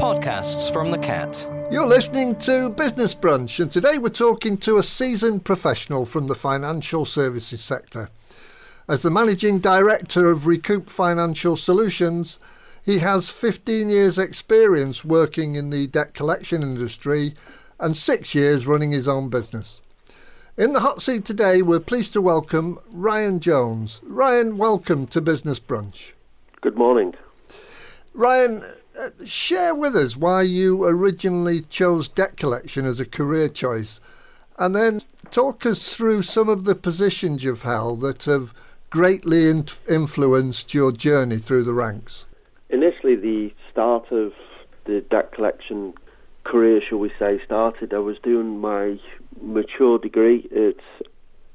Podcasts from the Cat. You're listening to Business Brunch, and today we're talking to a seasoned professional from the financial services sector. As the managing director of Recoup Financial Solutions, he has 15 years' experience working in the debt collection industry and six years running his own business. In the hot seat today, we're pleased to welcome Ryan Jones. Ryan, welcome to Business Brunch. Good morning. Ryan, share with us why you originally chose debt collection as a career choice, and then talk us through some of the positions you've held that have greatly in- influenced your journey through the ranks. Initially, the start of the debt collection career, shall we say, started. I was doing my mature degree at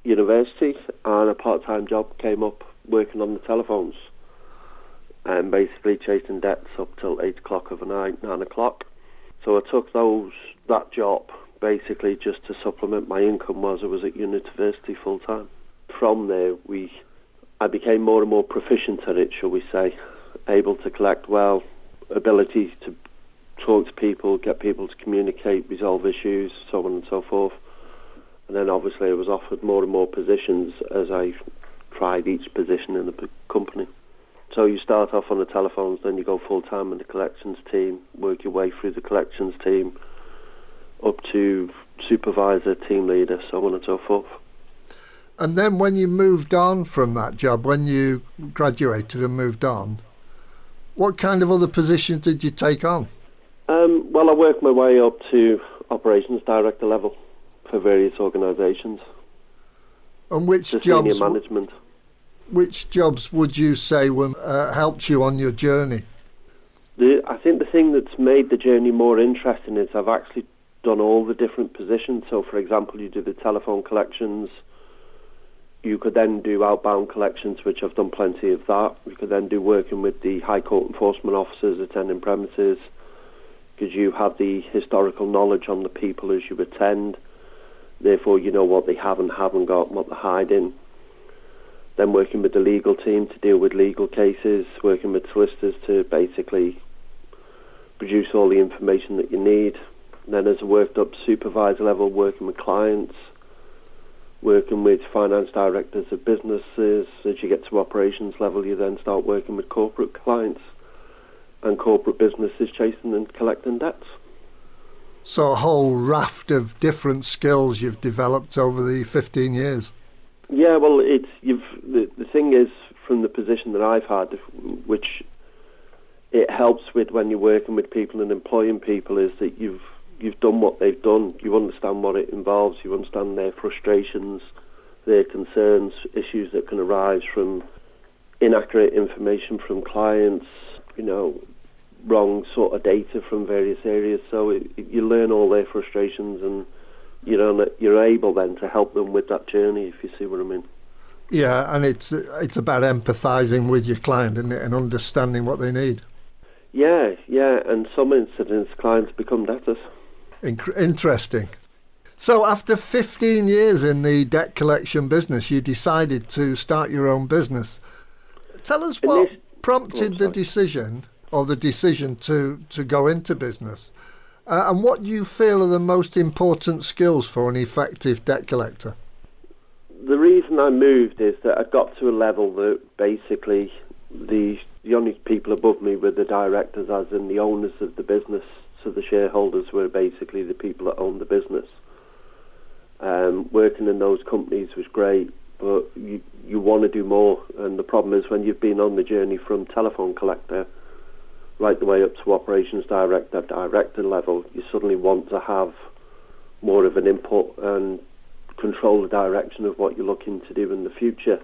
university, and a part-time job came up working on the telephones and basically chasing debts up till eight o'clock of the night, nine o'clock. So I took those that job basically just to supplement my income whilst I was at university full time. From there, we I became more and more proficient at it, shall we say, able to collect well, ability to talk to people, get people to communicate, resolve issues, so on and so forth. And then obviously I was offered more and more positions as I tried each position in the company. So you start off on the telephones, then you go full time in the collections team, work your way through the collections team, up to supervisor, team leader, so on and so forth. And then when you moved on from that job, when you graduated and moved on, what kind of other positions did you take on? Um, well, I worked my way up to operations director level for various organisations. And which to jobs? Senior management which jobs would you say were, uh, helped you on your journey? The, I think the thing that's made the journey more interesting is I've actually done all the different positions. So, for example, you do the telephone collections. You could then do outbound collections, which I've done plenty of that. You could then do working with the High Court enforcement officers attending premises, because you have the historical knowledge on the people as you attend. Therefore, you know what they have and haven't got, what they're hiding then working with the legal team to deal with legal cases, working with solicitors to basically produce all the information that you need. Then as a worked up supervisor level, working with clients, working with finance directors of businesses. As you get to operations level, you then start working with corporate clients and corporate businesses chasing and collecting debts. So a whole raft of different skills you've developed over the 15 years. Yeah, well, it's you've the the thing is from the position that I've had, which it helps with when you're working with people and employing people, is that you've you've done what they've done. You understand what it involves. You understand their frustrations, their concerns, issues that can arise from inaccurate information from clients. You know, wrong sort of data from various areas. So it, you learn all their frustrations and you know, you're able then to help them with that journey, if you see what I mean. Yeah, and it's it's about empathising with your client and, and understanding what they need. Yeah, yeah, and some incidents clients become debtors. Inc- interesting. So, after 15 years in the debt collection business, you decided to start your own business. Tell us what prompted the decision or the decision to, to go into business. Uh, and what do you feel are the most important skills for an effective debt collector? The reason I moved is that I got to a level that basically the the only people above me were the directors, as in the owners of the business. So the shareholders were basically the people that owned the business. Um, working in those companies was great, but you you want to do more. And the problem is when you've been on the journey from telephone collector right the way up to operations director, director level, you suddenly want to have more of an input and control the direction of what you're looking to do in the future.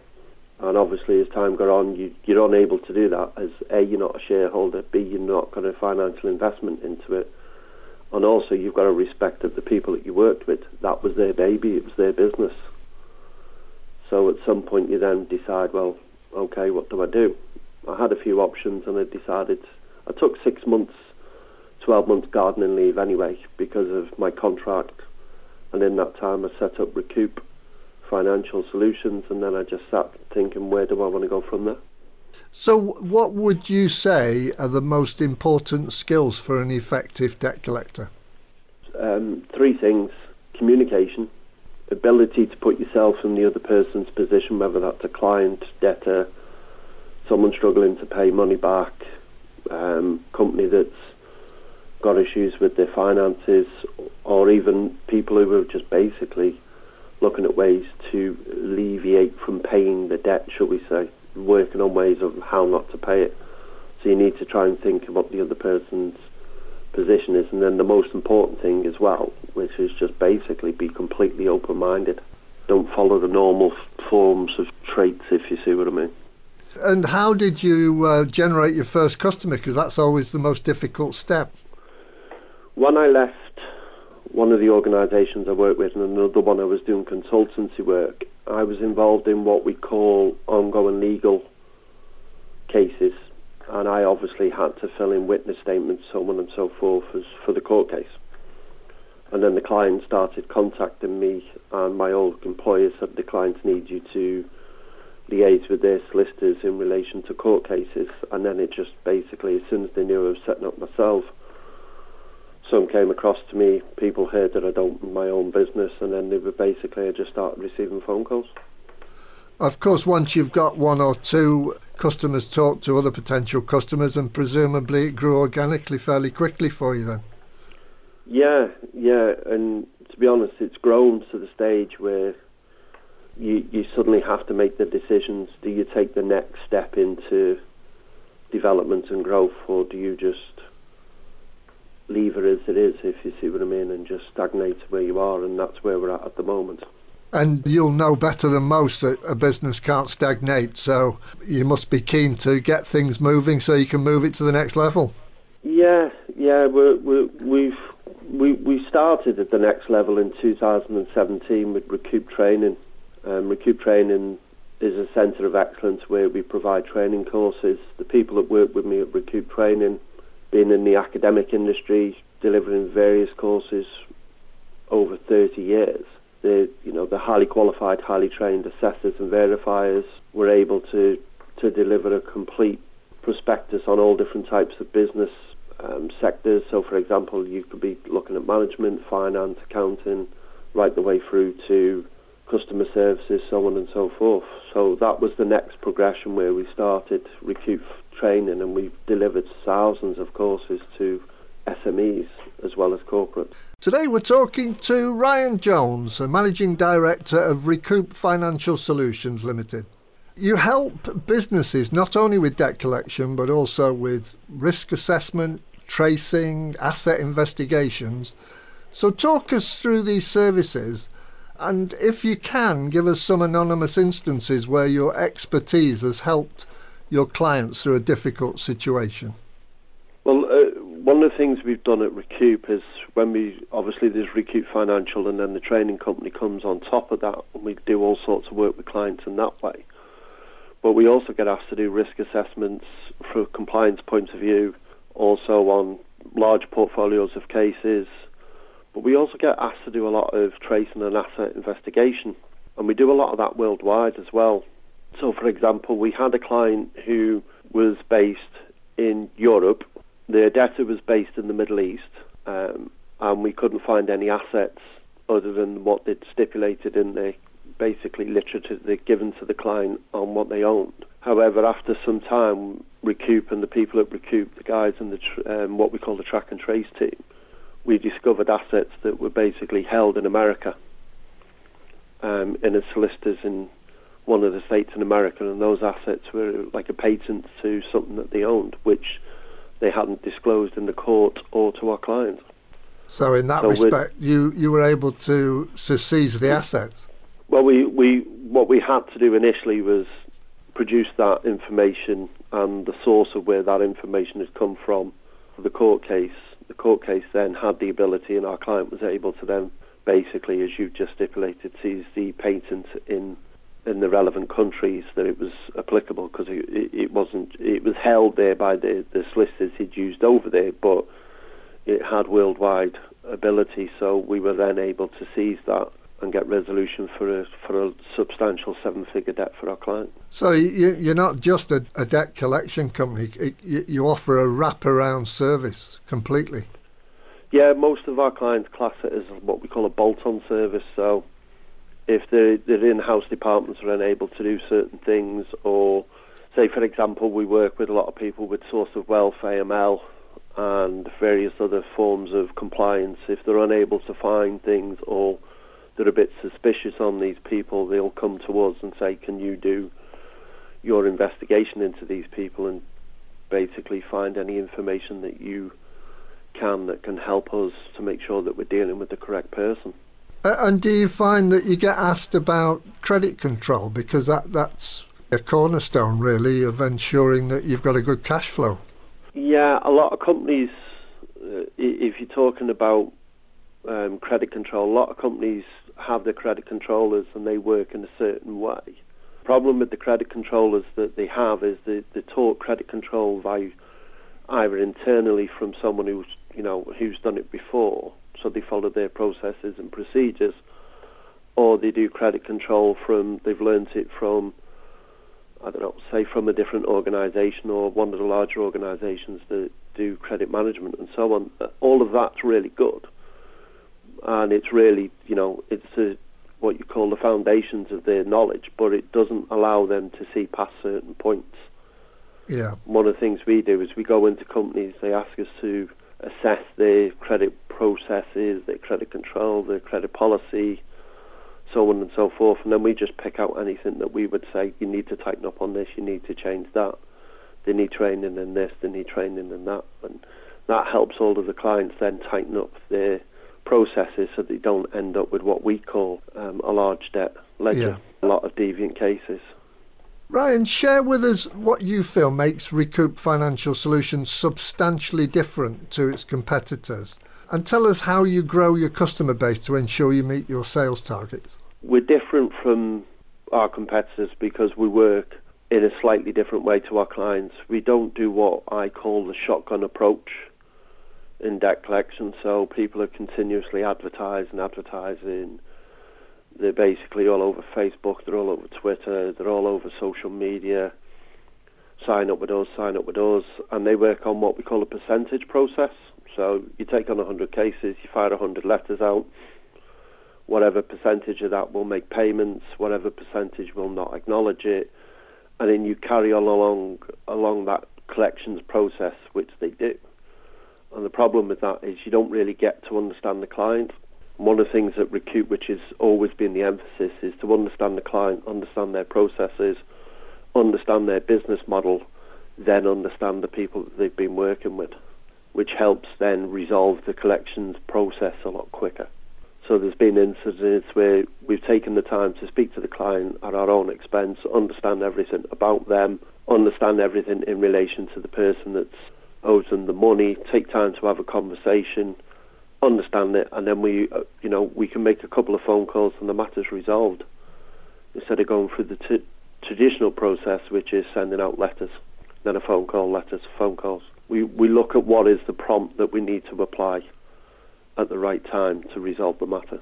And obviously, as time goes on, you, you're unable to do that. As A, you're not a shareholder, B, you're not got a financial investment into it. And also, you've got to respect that the people that you worked with, that was their baby, it was their business. So at some point, you then decide, well, okay, what do I do? I had a few options and I decided I took six months, 12 months gardening leave anyway because of my contract. And in that time, I set up Recoup Financial Solutions, and then I just sat thinking, where do I want to go from there? So, what would you say are the most important skills for an effective debt collector? Um, three things communication, ability to put yourself in the other person's position, whether that's a client, debtor, someone struggling to pay money back, um, company that's got issues with their finances, or even people who are just basically looking at ways to alleviate from paying the debt, shall we say working on ways of how not to pay it. So you need to try and think of what the other person's position is, and then the most important thing as well, which is just basically be completely open-minded. Don't follow the normal forms of traits, if you see what I mean. And how did you uh, generate your first customer? Because that's always the most difficult step. When I left one of the organisations I worked with, and another one I was doing consultancy work, I was involved in what we call ongoing legal cases, and I obviously had to fill in witness statements, so on and so forth, as for the court case. And then the client started contacting me, and my old employer said the clients need you to liaise with their solicitors in relation to court cases. And then it just basically, as soon as they knew I was setting up myself, some came across to me. People heard that I'd opened my own business, and then they were basically I just started receiving phone calls. Of course, once you've got one or two customers talk to other potential customers, and presumably it grew organically fairly quickly for you then. Yeah, yeah, and to be honest, it's grown to the stage where you you suddenly have to make the decisions. Do you take the next step into development and growth, or do you just leave it as it is, if you see what I mean, and just stagnate where you are, and that's where we're at at the moment. And you'll know better than most that a business can't stagnate, so you must be keen to get things moving so you can move it to the next level. Yeah, yeah, we're, we're, we've we we started at the next level in 2017 with Recoup Training. Um, Training is a centre of excellence where we provide training courses. The people that work with me at Recoup Training being in the academic industry, delivering various courses over 30 years. The you know the highly qualified, highly trained assessors and verifiers were able to to deliver a complete prospectus on all different types of business um, sectors. So, for example, you could be looking at management, finance, accounting, right the way through to customer services, so on and so forth. So that was the next progression where we started Recoup training, and we've delivered thousands of courses to SMEs as well as corporates. Today we're talking to Ryan Jones, a Managing Director of Recoup Financial Solutions Limited. You help businesses not only with debt collection but also with risk assessment, tracing, asset investigations. So, talk us through these services and, if you can, give us some anonymous instances where your expertise has helped your clients through a difficult situation? Well, uh, one of the things we've done at Recoup is when we obviously there's Recoup Financial, and then the training company comes on top of that, and we do all sorts of work with clients in that way. But we also get asked to do risk assessments from a compliance point of view, also on large portfolios of cases. But we also get asked to do a lot of tracing and asset investigation, and we do a lot of that worldwide as well. So, for example, we had a client who was based in Europe. Their debtor was based in the Middle East, um, and we couldn't find any assets other than what they'd stipulated in the basically literature they'd given to the client on what they owned. However, after some time, Recoup and the people at Recoup, the guys in the tr- um, what we call the track and trace team, we discovered assets that were basically held in America um, in a solicitors in one of the states in America, and those assets were like a patent to something that they owned, which they hadn't disclosed in the court or to our clients. So, in that so respect, you you were able to, to seize the assets. Well, we, we what we had to do initially was produce that information and the source of where that information had come from for the court case. The court case then had the ability, and our client was able to then basically, as you've just stipulated, seize the patent in in the relevant countries that it was applicable because it, it, wasn't it was held there by the, the solicitors he'd used over there, but it had worldwide ability. So we were then able to seize that and get resolution for a for a substantial seven figure debt for our client. So you, you're not just a, a debt collection company. You, you offer a wraparound service completely. Yeah, most of our clients class it as what we call a bolt-on service. So if their their in-house departments are unable to do certain things, or say for example, we work with a lot of people with source of wealth AML and various other forms of compliance. If they're unable to find things or they're a bit suspicious on these people, they'll come to us and say, "Can you do your investigation into these people and basically find any information that you can that can help us to make sure that we're dealing with the correct person?" Uh, and do you find that you get asked about credit control because that that's a cornerstone really of ensuring that you've got a good cash flow? Yeah, a lot of companies, uh, if you're talking about um, credit control, a lot of companies have their credit controllers and they work in a certain way. Problem with the credit controllers that they have is that they taught credit control by either internally from someone who's you know who's done it before, so they follow their processes and procedures, or they do credit control from they've learnt it from I don't know, say from a different organisation or one of the larger organisations that do credit management and so on. All of that's really good, and it's really you know it's a, what you call the foundations of their knowledge, but it doesn't allow them to see past certain points. Yeah. One of the things we do is we go into companies. They ask us to assess their credit processes, their credit control, their credit policy, so on and so forth. And then we just pick out anything that we would say you need to tighten up on this, you need to change that. They need training in this, they need training in that, and that helps all of the clients then tighten up their processes so they don't end up with what we call um, a large debt ledger, yeah. a lot of deviant cases. Ryan, share with us what you feel makes Recoup Financial Solutions substantially different to its competitors and tell us how you grow your customer base to ensure you meet your sales targets. We're different from our competitors because we work in a slightly different way to our clients. We don't do what I call the shotgun approach in debt collection. So people are continuously advertising, advertising. They're basically all over Facebook, they're all over Twitter, they're all over social media. Sign up with us, sign up with us. And they work on what we call a percentage process. So you take on 100 cases, you fire 100 letters out. Whatever percentage of that will make payments, whatever percentage will not acknowledge it, and then you carry on along along that collections process, which they do. And the problem with that is you don't really get to understand the client. one of the things at Recoup, which has always been the emphasis, is to understand the client, understand their processes, understand their business model, then understand the people that they've been working with which helps then resolve the collections process a lot quicker. So there's been incidents where we've taken the time to speak to the client at our own expense, understand everything about them, understand everything in relation to the person that's owes them the money, take time to have a conversation, understand it, and then we, uh, you know, we can make a couple of phone calls and the matter's resolved instead of going through the t- traditional process, which is sending out letters, then a phone call, letters, phone calls we, we look at what is the prompt that we need to apply at the right time to resolve the matter.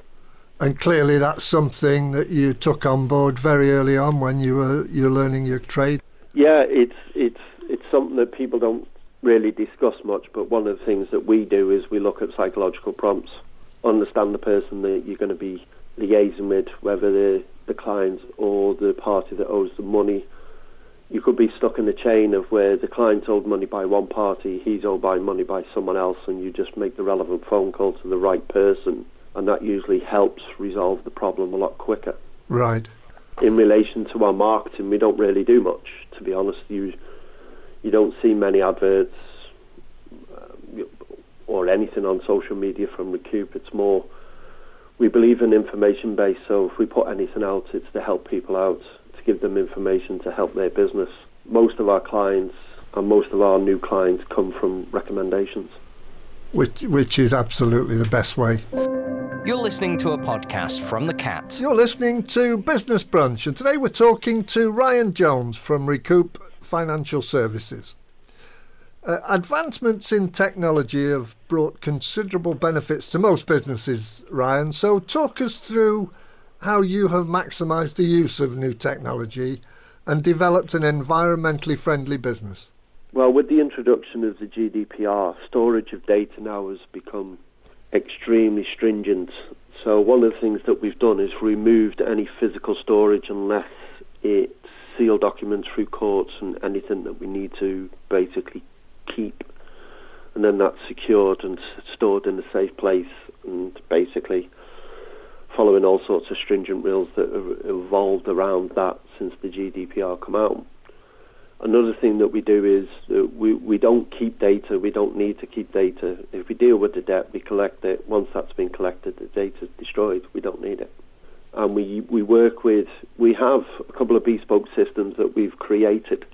And clearly, that's something that you took on board very early on when you were you're learning your trade. Yeah, it's it's it's something that people don't really discuss much. But one of the things that we do is we look at psychological prompts, understand the person that you're going to be liaising with, whether they're the client or the party that owes the money, you could be stuck in a chain of where the client's owed money by one party, he's owed by money by someone else, and you just make the relevant phone call to the right person, and that usually helps resolve the problem a lot quicker. Right. In relation to our marketing, we don't really do much, to be honest. You you don't see many adverts uh, or anything on social media from Recoup. It's more we believe in information based, so if we put anything out, it's to help people out to give them information to help their business. Most of our clients and most of our new clients come from recommendations. Which, which is absolutely the best way. You're listening to a podcast from The Cat. You're listening to Business Brunch, and today we're talking to Ryan Jones from Recoup Financial Services. Uh, advancements in technology have brought considerable benefits to most businesses, Ryan. So, talk us through how you have maximised the use of new technology and developed an environmentally friendly business. Well, with the introduction of the GDPR, storage of data now has become extremely stringent. So, one of the things that we've done is removed any physical storage unless it's sealed documents through courts and anything that we need to basically keep. And then that's secured and stored in a safe place and basically following all sorts of stringent rules that have evolved around that since the GDPR come out. Another thing that we do is we, we don't keep data. We don't need to keep data. If we deal with the debt, we collect it. Once that's been collected, the data is destroyed. We don't need it. And we, we work with, we have a couple of bespoke systems that we've created.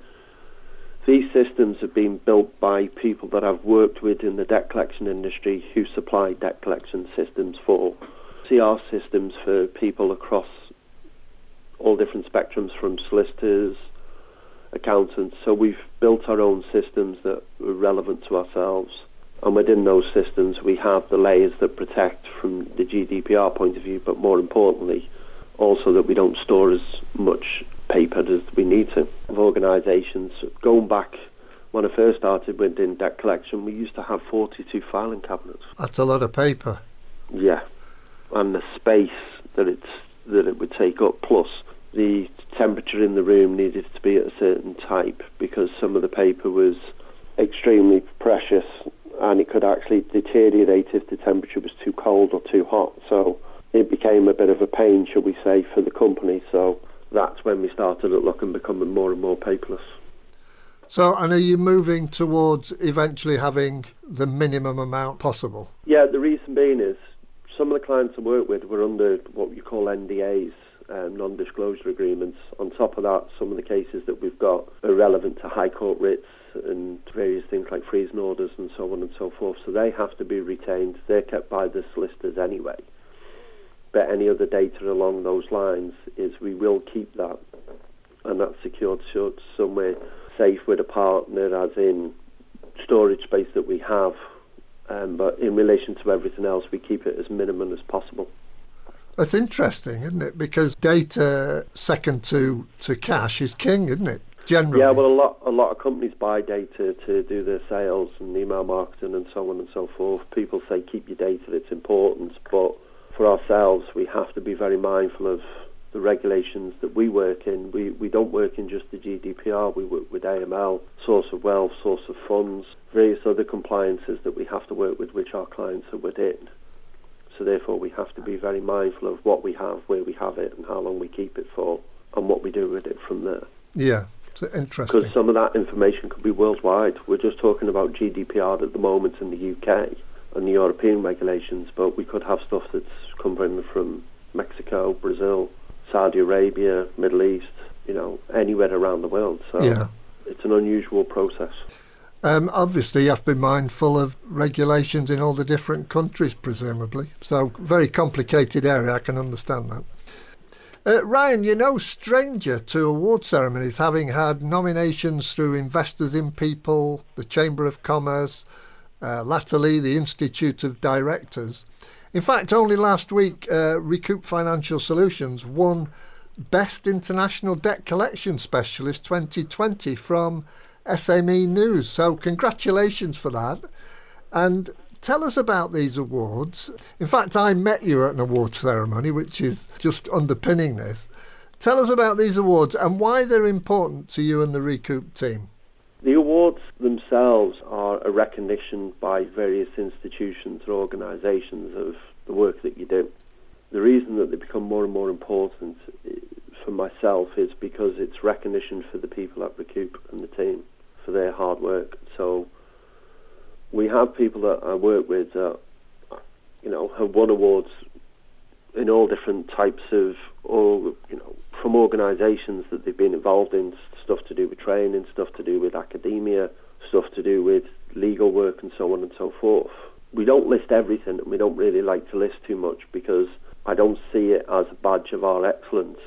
These systems have been built by people that I've worked with in the debt collection industry who supply debt collection systems for CR systems for people across all different spectrums from solicitors, accountants. So we've built our own systems that are relevant to ourselves. And within those systems, we have the layers that protect from the GDPR point of view, but more importantly, also that we don't store as much paper as we need to. Of organisations, going back when I first started within debt collection, we used to have 42 filing cabinets. That's a lot of paper. Yeah, and the space that it's that it would take up, plus the temperature in the room needed to be at a certain type because some of the paper was extremely precious and it could actually deteriorate if the temperature was too cold or too hot. So it became a bit of a pain, shall we say, for the company. So that's when we started at looking becoming more and more paperless. So, and are you moving towards eventually having the minimum amount possible? Yeah, the reason being is some of the clients I work with were under what you call NDAs, um, non-disclosure agreements. On top of that, some of the cases that we've got are relevant to High Court writs and various things like freezing orders and so on and so forth. So they have to be retained. They're kept by the solicitors anyway. But any other data along those lines is we will keep that, and that's secured somewhere safe with a partner, as in storage space that we have. Um, but in relation to everything else, we keep it as minimum as possible. That's interesting, isn't it? Because data second to, to cash is king, isn't it? Generally. Yeah, well, a lot a lot of companies buy data to do their sales and email marketing and so on and so forth. People say keep your data; it's important. But for ourselves, we have to be very mindful of the regulations that we work in. We we don't work in just the GDPR. We work with AML, source of wealth, source of funds, various other compliances that we have to work with, which our clients are within. So therefore, we have to be very mindful of what we have, where we have it, and how long we keep it for, and what we do with it from there. Yeah, interesting. Because some of that information could be worldwide. We're just talking about GDPR at the moment in the UK and the European regulations, but we could have stuff that's coming from Mexico, Brazil, Saudi Arabia, Middle East, you know, anywhere around the world. So yeah. it's an unusual process. Um, obviously, you have to be mindful of regulations in all the different countries, presumably. So, very complicated area. I can understand that. Uh, Ryan, you're no stranger to award ceremonies, having had nominations through Investors in People, the Chamber of Commerce, uh, latterly the Institute of Directors. In fact, only last week, uh, Recoup Financial Solutions won Best International Debt Collection Specialist 2020 from SME News. So, congratulations for that. And tell us about these awards. In fact, I met you at an award ceremony, which is just underpinning this. Tell us about these awards and why they're important to you and the Recoup team. The awards themselves are a recognition by various institutions or organisations of the work that you do. The reason that they become more and more important eh, for myself is because it's recognition for the people at Recoup and the team for their hard work. So we have people that I work with that, you know, have won awards in all different types of, or you know, from organisations that they've been involved in, stuff to do with training, stuff to do with academia, stuff to do with legal work, and so on and so forth. We don't list everything, and we don't really like to list too much because I don't see it as a badge of our excellence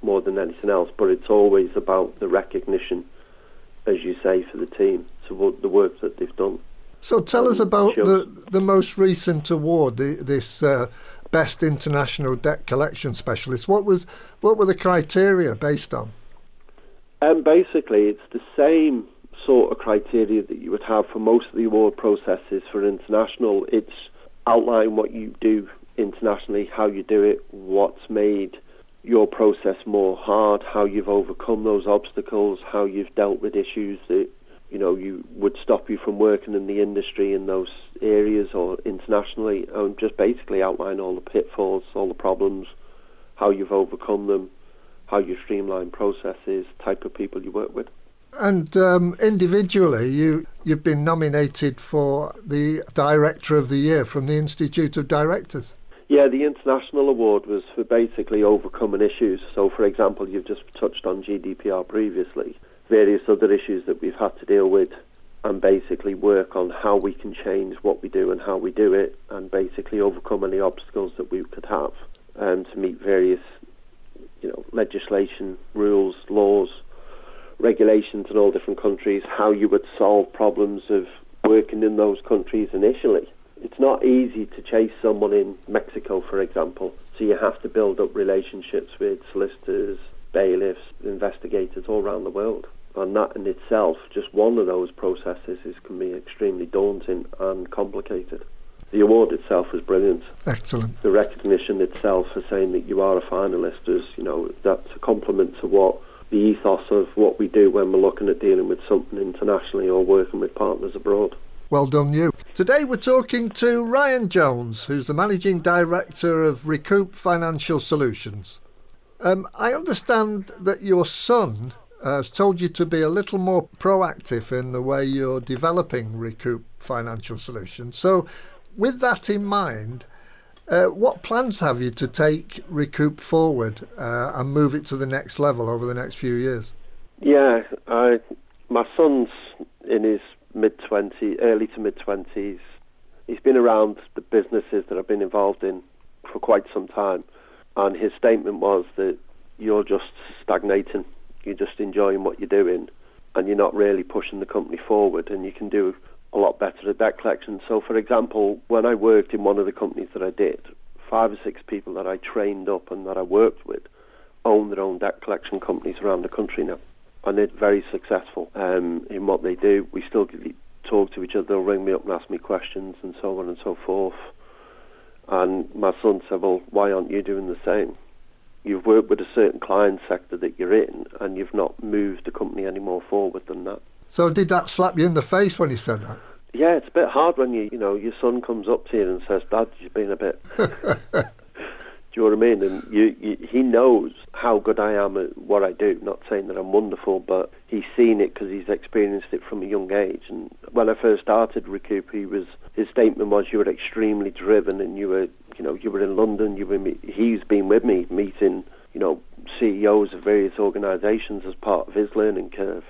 more than anything else. But it's always about the recognition as you say, for the team, to the work that they've done. So tell us about the, the most recent award, the, this uh, best international debt collection specialist. What was what were the criteria based on? Um, basically, it's the same sort of criteria that you would have for most of the award processes for international. It's outline what you do internationally, how you do it, what's made your process more hard, how you've overcome those obstacles, how you've dealt with issues that you know you would stop you from working in the industry in those areas or internationally, and just basically outline all the pitfalls, all the problems, how you've overcome them, how you streamline processes, type of people you work with. And um, individually, you you've been nominated for the Director of the Year from the Institute of Directors. Yeah, the international award was for basically overcoming issues. So, for example, you've just touched on GDPR previously, various other issues that we've had to deal with, and basically work on how we can change what we do and how we do it, and basically overcome any obstacles that we could have, um, to meet various, you know, legislation, rules, laws, regulations in all different countries. How you would solve problems of working in those countries initially it's not easy to chase someone in Mexico, for example. So you have to build up relationships with solicitors, bailiffs, investigators all around the world. And that in itself, just one of those processes, is, can be extremely daunting and complicated. The award itself was brilliant. Excellent. The recognition itself for saying that you are a finalist is, you know, that's a compliment to what the ethos of what we do when we're looking at dealing with something internationally or working with partners abroad. Well done, you. Today we're talking to Ryan Jones, who's the Managing Director of Recoup Financial Solutions. Um, I understand that your son has told you to be a little more proactive in the way you're developing Recoup Financial Solutions. So, with that in mind, uh, what plans have you to take Recoup forward uh, and move it to the next level over the next few years? Yeah, I, my son's in his mid 20s, early to mid 20s. He's been around the businesses that I've been involved in for quite some time. And his statement was that you're just stagnating, you're just enjoying what you're doing, and you're not really pushing the company forward, and you can do a lot better at debt collection. So, for example, when I worked in one of the companies that I did, five or six people that I trained up and that I worked with own their own debt collection companies around the country now and they're very successful um, in what they do. We still talk to each other. They'll ring me up and ask me questions and so on and so forth. And my son said, "Well, why aren't you doing the same? You've worked with a certain client sector that you're in, and you've not moved the company any more forward than that." So, did that slap you in the face when he said that? Yeah, it's a bit hard when you, you know, your son comes up to you and says, "Dad, you've been a bit." Do you know what I mean? And you, you, he knows how good I am at what I do. Not saying that I'm wonderful, but he's seen it because he's experienced it from a young age. And when I first started Recoup, he was his statement was, "You were extremely driven, and you were, you know, you were in London. You were. He's been with me meeting, you know, CEOs of various organisations as part of his learning curve."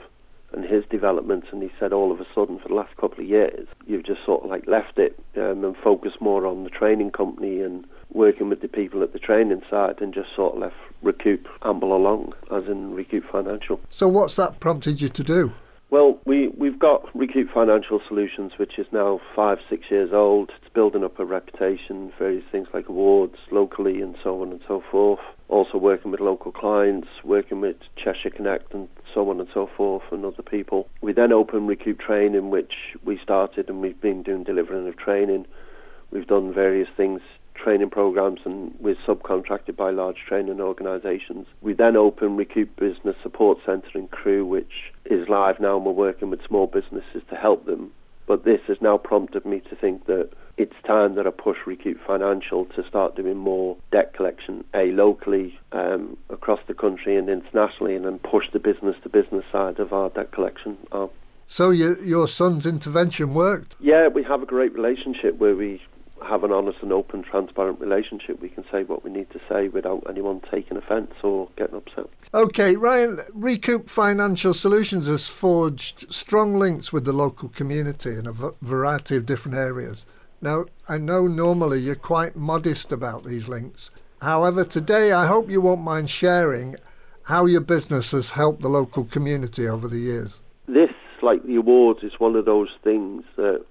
and his development. And he said, all of a sudden, for the last couple of years, you've just sort of like left it um, and focused more on the training company and working with the people at the training side and just sort of left Recoup amble along, as in Recoup Financial. So, what's that prompted you to do? Well, we, we've got Recoup Financial Solutions, which is now five, six years old. It's building up a reputation, various things like awards locally and so on and so forth. Also working with local clients, working with Cheshire Connect and so on and so forth, and other people. We then opened Recoup Training, which we started and we've been doing delivering of training. We've done various things training programs and we're subcontracted by large training organisations. We then opened Recoup Business Support Centre in Crewe, which is live now and we're working with small businesses to help them. But this has now prompted me to think that it's time that I push Recoup Financial to start doing more debt collection, A, locally, um, across the country and internationally, and then push the business to business side of our debt collection arm. So your your son's intervention worked? Yeah, we have a great relationship where we have an honest and open, transparent relationship. We can say what we need to say without anyone taking offence or getting upset. Okay, Ryan, Recoup Financial Solutions has forged strong links with the local community in a variety of different areas. Now, I know normally you're quite modest about these links. However, today I hope you won't mind sharing how your business has helped the local community over the years. This, like the awards, is one of those things that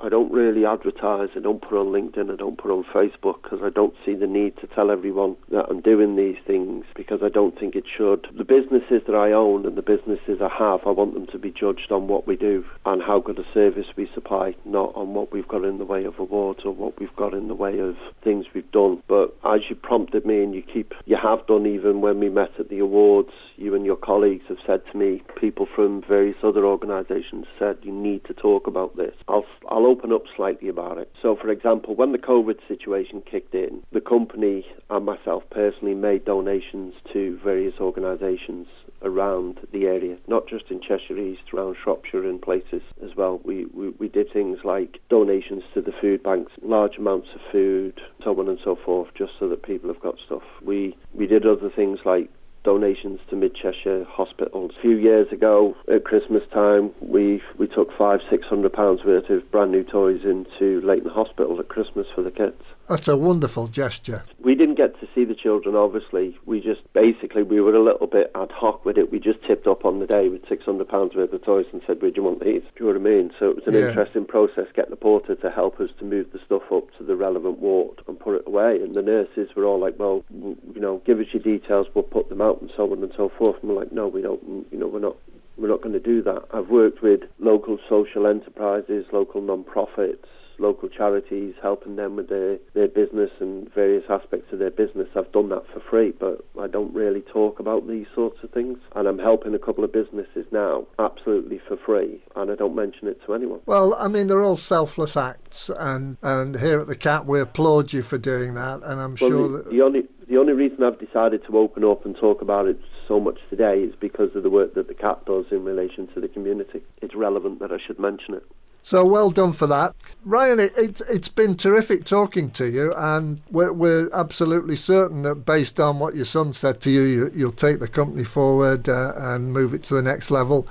I don't really advertise. I don't put on LinkedIn. I don't put on Facebook because I don't see the need to tell everyone that I'm doing these things because I don't think it should. The businesses that I own and the businesses I have, I want them to be judged on what we do and how good a service we supply, not on what we've got in the way of awards or what we've got in the way of things we've done. But as you prompted me and you keep, you have done even when we met at the awards, you and your colleagues have said to me, people from various other organisations said you need to talk about this. I'll, I'll open up slightly about it. So, for example, when the COVID situation kicked in, the company and myself personally made donations to various organisations around the area, not just in Cheshire East, around Shropshire and places as well. We, we, we did things like donations to the food banks, large amounts of food, so on and so forth, just so that people have got stuff. We, we did other things like donations to Mid Cheshire hospitals. A few years ago, at Christmas time, we we took five, six hundred pounds worth of brand new toys into Leighton Hospital at Christmas for the kids. That's a wonderful gesture. We didn't get to see the children, obviously. We just basically we were a little bit ad hoc with it. We just tipped up on the day with six hundred pounds worth of toys and said, Would you want these?" Do you know what I mean? So it was an Yeah. interesting process getting the porter to help us to move the stuff up to the relevant ward and put it away. And the nurses were all like, "Well, you know, give us your details, we'll put them out and so on and so forth." And we're like, "No, we don't. Mm, you know, we're not." We're not going to do that. I've worked with local social enterprises, local non-profits, local charities, helping them with their, their business and various aspects of their business. I've done that for free, but I don't really talk about these sorts of things. And I'm helping a couple of businesses now absolutely for free, and I don't mention it to anyone. Well, I mean, they're all selfless acts, and, and here at the CAT, we applaud you for doing that, and I'm Well, sure the, that. the only the only reason I've decided to open up and talk about it so much today is because of the work that the CAT does in relation to the community. It's relevant that I should mention it. So well done for that. Ryan, it, it, it's been terrific talking to you, and we're, we're absolutely certain that based on what your son said to you, you you'll take the company forward uh, and move it to the next level.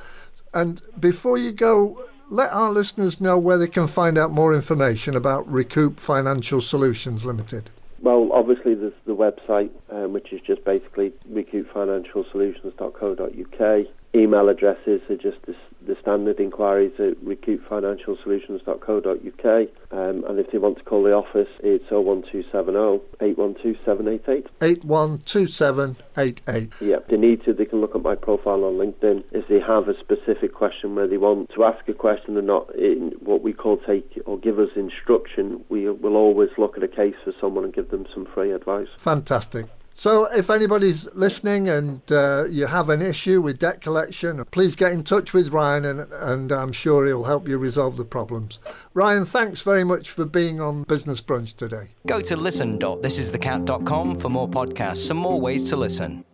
And before you go, let our listeners know where they can find out more information about Recoup Financial Solutions Limited. Well, obviously, there's the website, um, which is just basically recoupfinancialsolutions.co.uk. Email addresses are just the, standard inquiries at recoupfinancialsolutions.co.uk. Um, and if they want to call the office, it's 01270 812 788. 812788. Yeah, if they need to, they can look at my profile on LinkedIn. If they have a specific question where they want to ask a question and not in what we call take or give us instruction, we will always look at a case for someone and give them some free advice. Fantastic. So, if anybody's listening and uh, you have an issue with debt collection, please get in touch with Ryan and, and I'm sure he'll help you resolve the problems. Ryan, thanks very much for being on Business Brunch today. Go to listen.thisisthecat.com for more podcasts and more ways to listen.